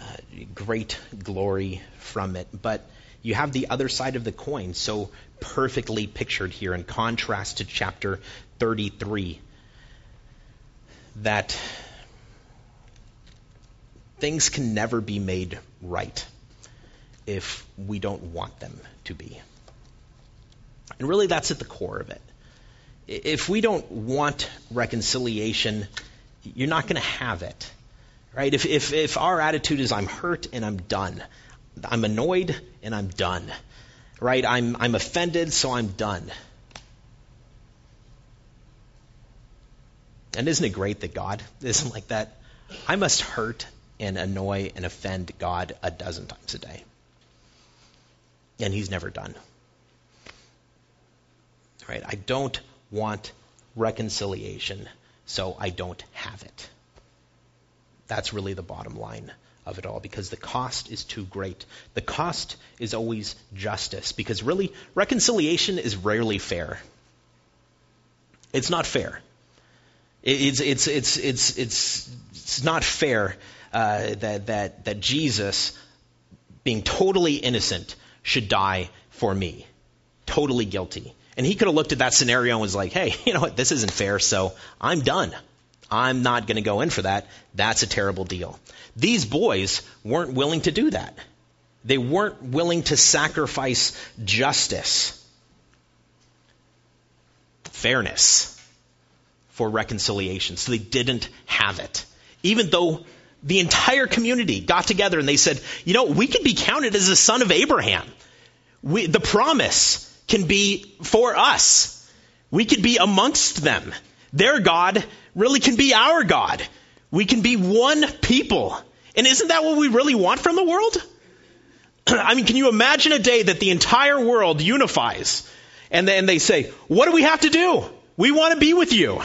uh, great glory from it. But you have the other side of the coin so perfectly pictured here in contrast to chapter 33 that things can never be made right if we don't want them to be. And really, that's at the core of it. If we don't want reconciliation, you're not going to have it. Right? If, if, if our attitude is, I'm hurt and I'm done, I'm annoyed and I'm done, right? I'm, I'm offended, so I'm done. And isn't it great that God isn't like that? I must hurt and annoy and offend God a dozen times a day. And He's never done. Right? I don't want reconciliation, so I don't have it. That's really the bottom line of it all because the cost is too great. The cost is always justice because really, reconciliation is rarely fair. It's not fair. It's, it's, it's, it's, it's, it's not fair uh, that, that, that Jesus, being totally innocent, should die for me. Totally guilty. And he could have looked at that scenario and was like, hey, (laughs) you know what, this isn't fair, so I'm done. I'm not going to go in for that. That's a terrible deal. These boys weren't willing to do that. They weren't willing to sacrifice justice, fairness for reconciliation. So they didn't have it. Even though the entire community got together and they said, you know, we could be counted as a son of Abraham. We, the promise can be for us. We could be amongst them. Their God really can be our God. We can be one people. And isn't that what we really want from the world? (clears throat) I mean, can you imagine a day that the entire world unifies and then they say, What do we have to do? We want to be with you.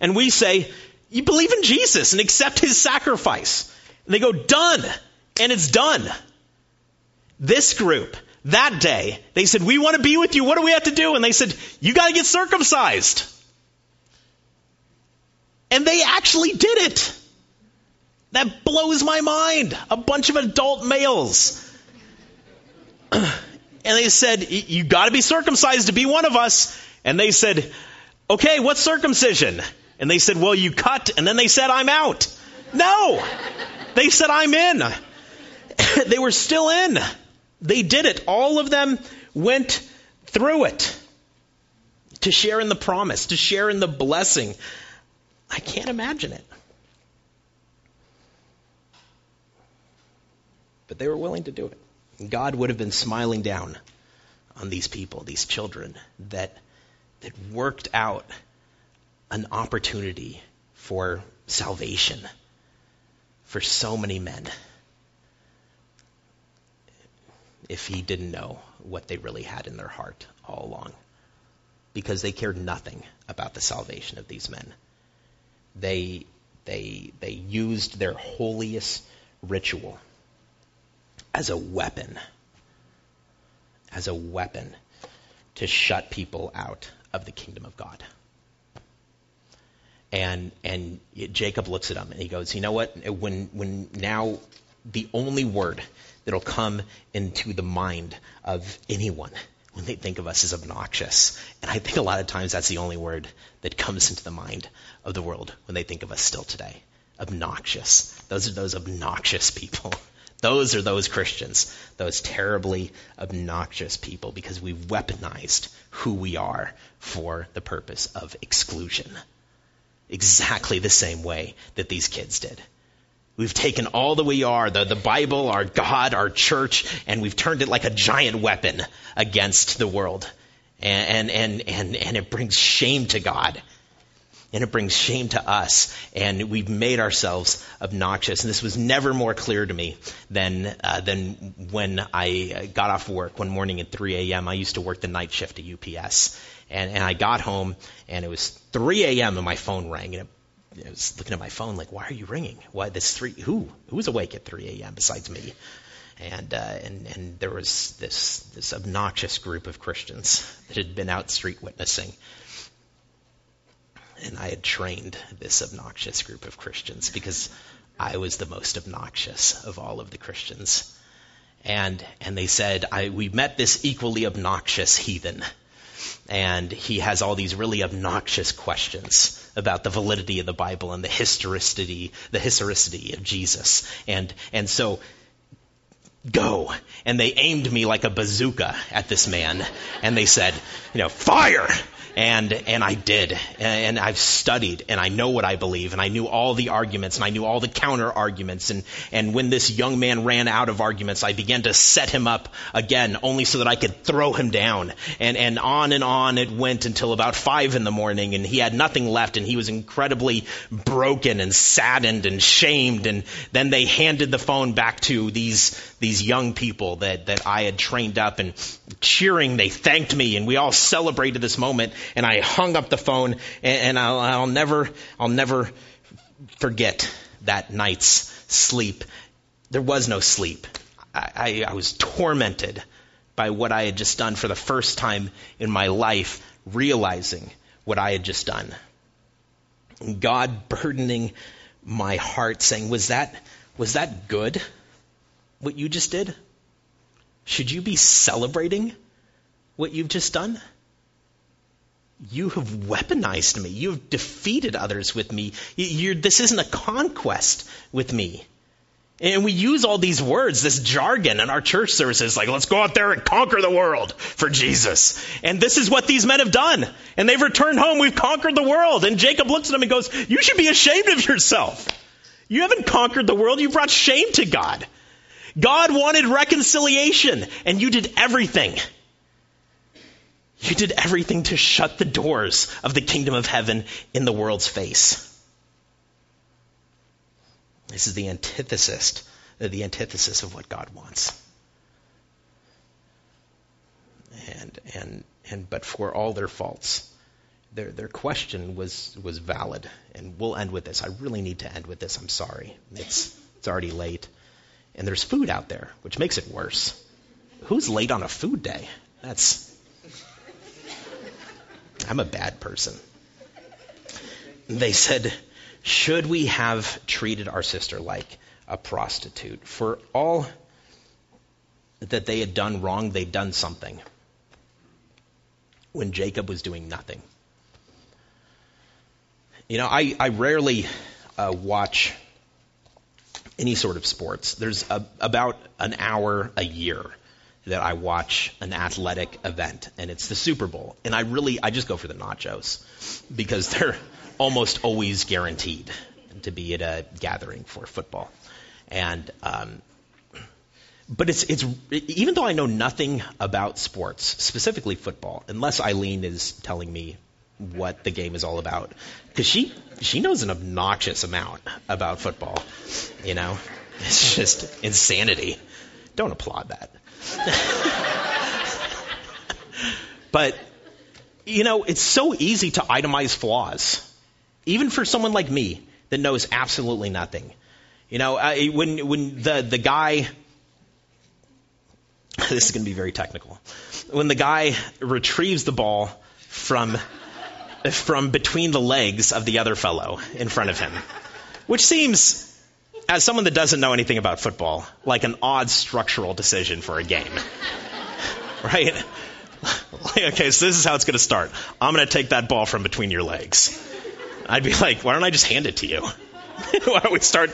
And we say, You believe in Jesus and accept his sacrifice. And they go, Done. And it's done. This group that day, they said, We want to be with you. What do we have to do? And they said, You got to get circumcised. And they actually did it. That blows my mind. A bunch of adult males. (clears throat) and they said, You got to be circumcised to be one of us. And they said, Okay, what's circumcision? And they said, Well, you cut. And then they said, I'm out. No. They said, I'm in. (laughs) they were still in. They did it. All of them went through it to share in the promise, to share in the blessing. I can't imagine it. but they were willing to do it. God would have been smiling down on these people, these children, that, that worked out an opportunity for salvation for so many men if he didn't know what they really had in their heart all along. Because they cared nothing about the salvation of these men. They, they, they used their holiest ritual as a weapon, as a weapon to shut people out of the kingdom of God. And and Jacob looks at him and he goes, you know what? When when now the only word that'll come into the mind of anyone when they think of us is obnoxious. And I think a lot of times that's the only word that comes into the mind of the world when they think of us still today. Obnoxious. Those are those obnoxious people. (laughs) Those are those Christians, those terribly obnoxious people, because we've weaponized who we are for the purpose of exclusion. Exactly the same way that these kids did. We've taken all that we are, the, the Bible, our God, our church, and we've turned it like a giant weapon against the world. And, and, and, and it brings shame to God. And it brings shame to us. And we've made ourselves obnoxious. And this was never more clear to me than, uh, than when I got off work one morning at 3 a.m. I used to work the night shift at UPS. And, and I got home, and it was 3 a.m. and my phone rang. And it I was looking at my phone, like, why are you ringing? Why this three? Who? Who's awake at 3 a.m. besides me? And uh, and and there was this this obnoxious group of Christians that had been out street witnessing, and I had trained this obnoxious group of Christians because I was the most obnoxious of all of the Christians. And and they said, I, we met this equally obnoxious heathen and he has all these really obnoxious questions about the validity of the Bible and the historicity, the historicity of Jesus. And, and so, go. And they aimed me like a bazooka at this man. And they said, you know, fire! And, and I did. And I've studied and I know what I believe and I knew all the arguments and I knew all the counter arguments. And, and when this young man ran out of arguments, I began to set him up again only so that I could throw him down. And, and on and on it went until about five in the morning and he had nothing left and he was incredibly broken and saddened and shamed. And then they handed the phone back to these, these young people that, that I had trained up and cheering, they thanked me and we all celebrated this moment and I hung up the phone, and, and I'll, I'll never, I'll never forget that night's sleep. There was no sleep. I, I, I was tormented by what I had just done for the first time in my life, realizing what I had just done. God burdening my heart, saying, "Was that was that good? What you just did? Should you be celebrating what you've just done?" You have weaponized me. You've defeated others with me. You're, this isn't a conquest with me. And we use all these words, this jargon in our church services, like, let's go out there and conquer the world for Jesus. And this is what these men have done. And they've returned home. We've conquered the world. And Jacob looks at them and goes, you should be ashamed of yourself. You haven't conquered the world. You brought shame to God. God wanted reconciliation, and you did everything. You did everything to shut the doors of the kingdom of heaven in the world's face. This is the antithesis, the antithesis of what God wants. And and and but for all their faults, their their question was was valid. And we'll end with this. I really need to end with this. I'm sorry. It's it's already late. And there's food out there, which makes it worse. Who's late on a food day? That's I'm a bad person. They said, Should we have treated our sister like a prostitute? For all that they had done wrong, they'd done something. When Jacob was doing nothing. You know, I, I rarely uh, watch any sort of sports. There's a, about an hour a year that I watch an athletic event, and it's the Super Bowl. And I really, I just go for the nachos because (laughs) they're almost always guaranteed to be at a gathering for football. And um, but it's it's even though I know nothing about sports, specifically football, unless Eileen is telling me what the game is all about, because she she knows an obnoxious amount about football. You know, (laughs) it's just insanity. Don't applaud that. (laughs) but you know, it's so easy to itemize flaws, even for someone like me that knows absolutely nothing. You know, I, when when the the guy (laughs) this is going to be very technical. When the guy retrieves the ball from from between the legs of the other fellow in front of him, which seems, as someone that doesn't know anything about football, like an odd structural decision for a game. (laughs) right? okay, so this is how it's going to start. I'm going to take that ball from between your legs. I'd be like, why don't I just hand it to you? (laughs) why don't we start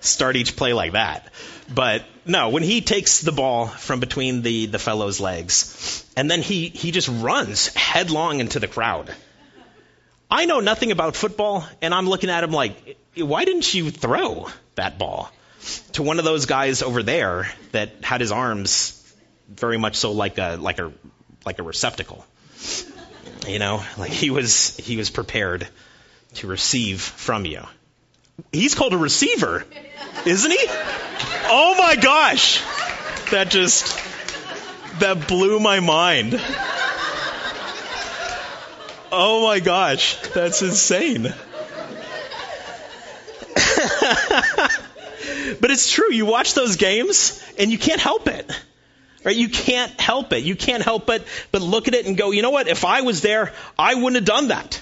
start each play like that? But no, when he takes the ball from between the, the fellow's legs, and then he, he just runs headlong into the crowd. I know nothing about football, and I'm looking at him like, why didn't you throw that ball to one of those guys over there that had his arms very much so like a like a like a receptacle? You know, like he was he was prepared to receive from you. He's called a receiver, isn't he? Oh my gosh. That just, that blew my mind. Oh my gosh. That's insane. (laughs) but it's true. You watch those games and you can't help it. Right? You can't help it. You can't help it but look at it and go, you know what? If I was there, I wouldn't have done that.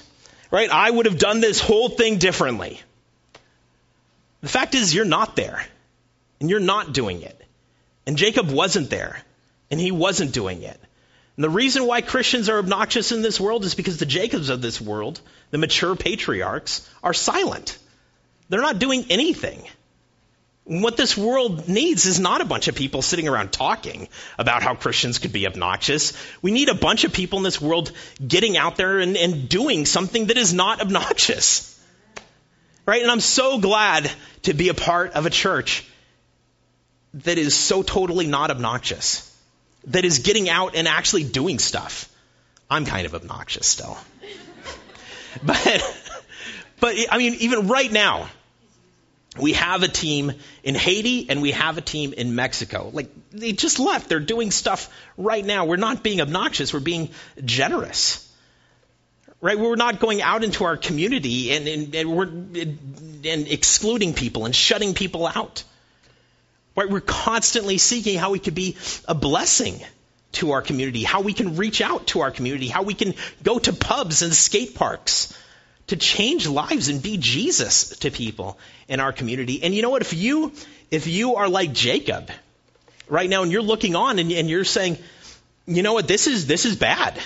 Right? I would have done this whole thing differently. The fact is, you're not there and you're not doing it. And Jacob wasn't there, and he wasn't doing it. And the reason why Christians are obnoxious in this world is because the Jacobs of this world, the mature patriarchs, are silent. They're not doing anything. What this world needs is not a bunch of people sitting around talking about how Christians could be obnoxious. We need a bunch of people in this world getting out there and, and doing something that is not (laughs) obnoxious. Right? And I'm so glad to be a part of a church that is so totally not obnoxious, that is getting out and actually doing stuff. I'm kind of obnoxious still. (laughs) but, but I mean, even right now, we have a team in Haiti and we have a team in Mexico. Like, they just left. They're doing stuff right now. We're not being obnoxious, we're being generous. Right? We're not going out into our community and, and, and we're and excluding people and shutting people out. Right? We're constantly seeking how we could be a blessing to our community, how we can reach out to our community, how we can go to pubs and skate parks to change lives and be Jesus to people in our community. And you know what? If you if you are like Jacob right now and you're looking on and, and you're saying, you know what, this is this is bad.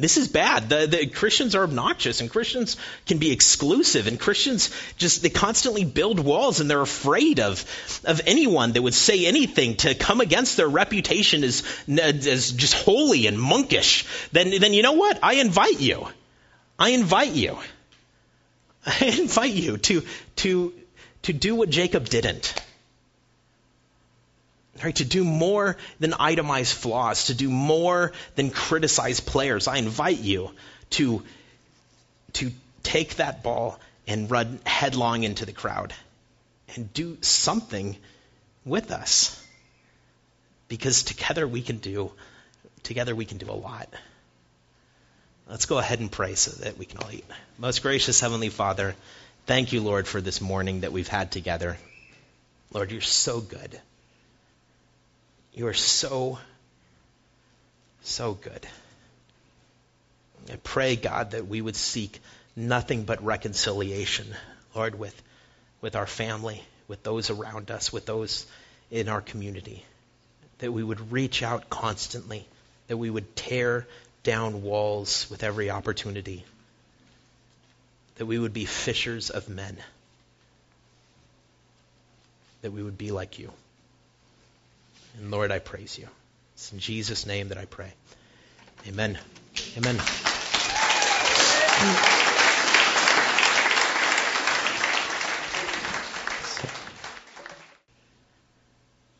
This is bad. The, the Christians are obnoxious, and Christians can be exclusive, and Christians just they constantly build walls, and they're afraid of of anyone that would say anything to come against their reputation as as just holy and monkish. Then then you know what? I invite you. I invite you. (laughs) I invite you to to to do what Jacob didn't right? To do more than itemize flaws, to do more than criticize players. I invite you to, to take that ball and run headlong into the crowd and do something with us. Because together we can do, together we can do a lot. Let's go ahead and pray so that we can all eat. Most gracious Heavenly Father, thank you, Lord, for this morning that we've had together. Lord, you're so good. You are so, so good. I pray, God, that we would seek nothing but reconciliation, Lord, with, with our family, with those around us, with those in our community. That we would reach out constantly, that we would tear down walls with every opportunity, that we would be fishers of men, that we would be like you. And Lord, I praise you. It's in Jesus' name that I pray. Amen. Amen.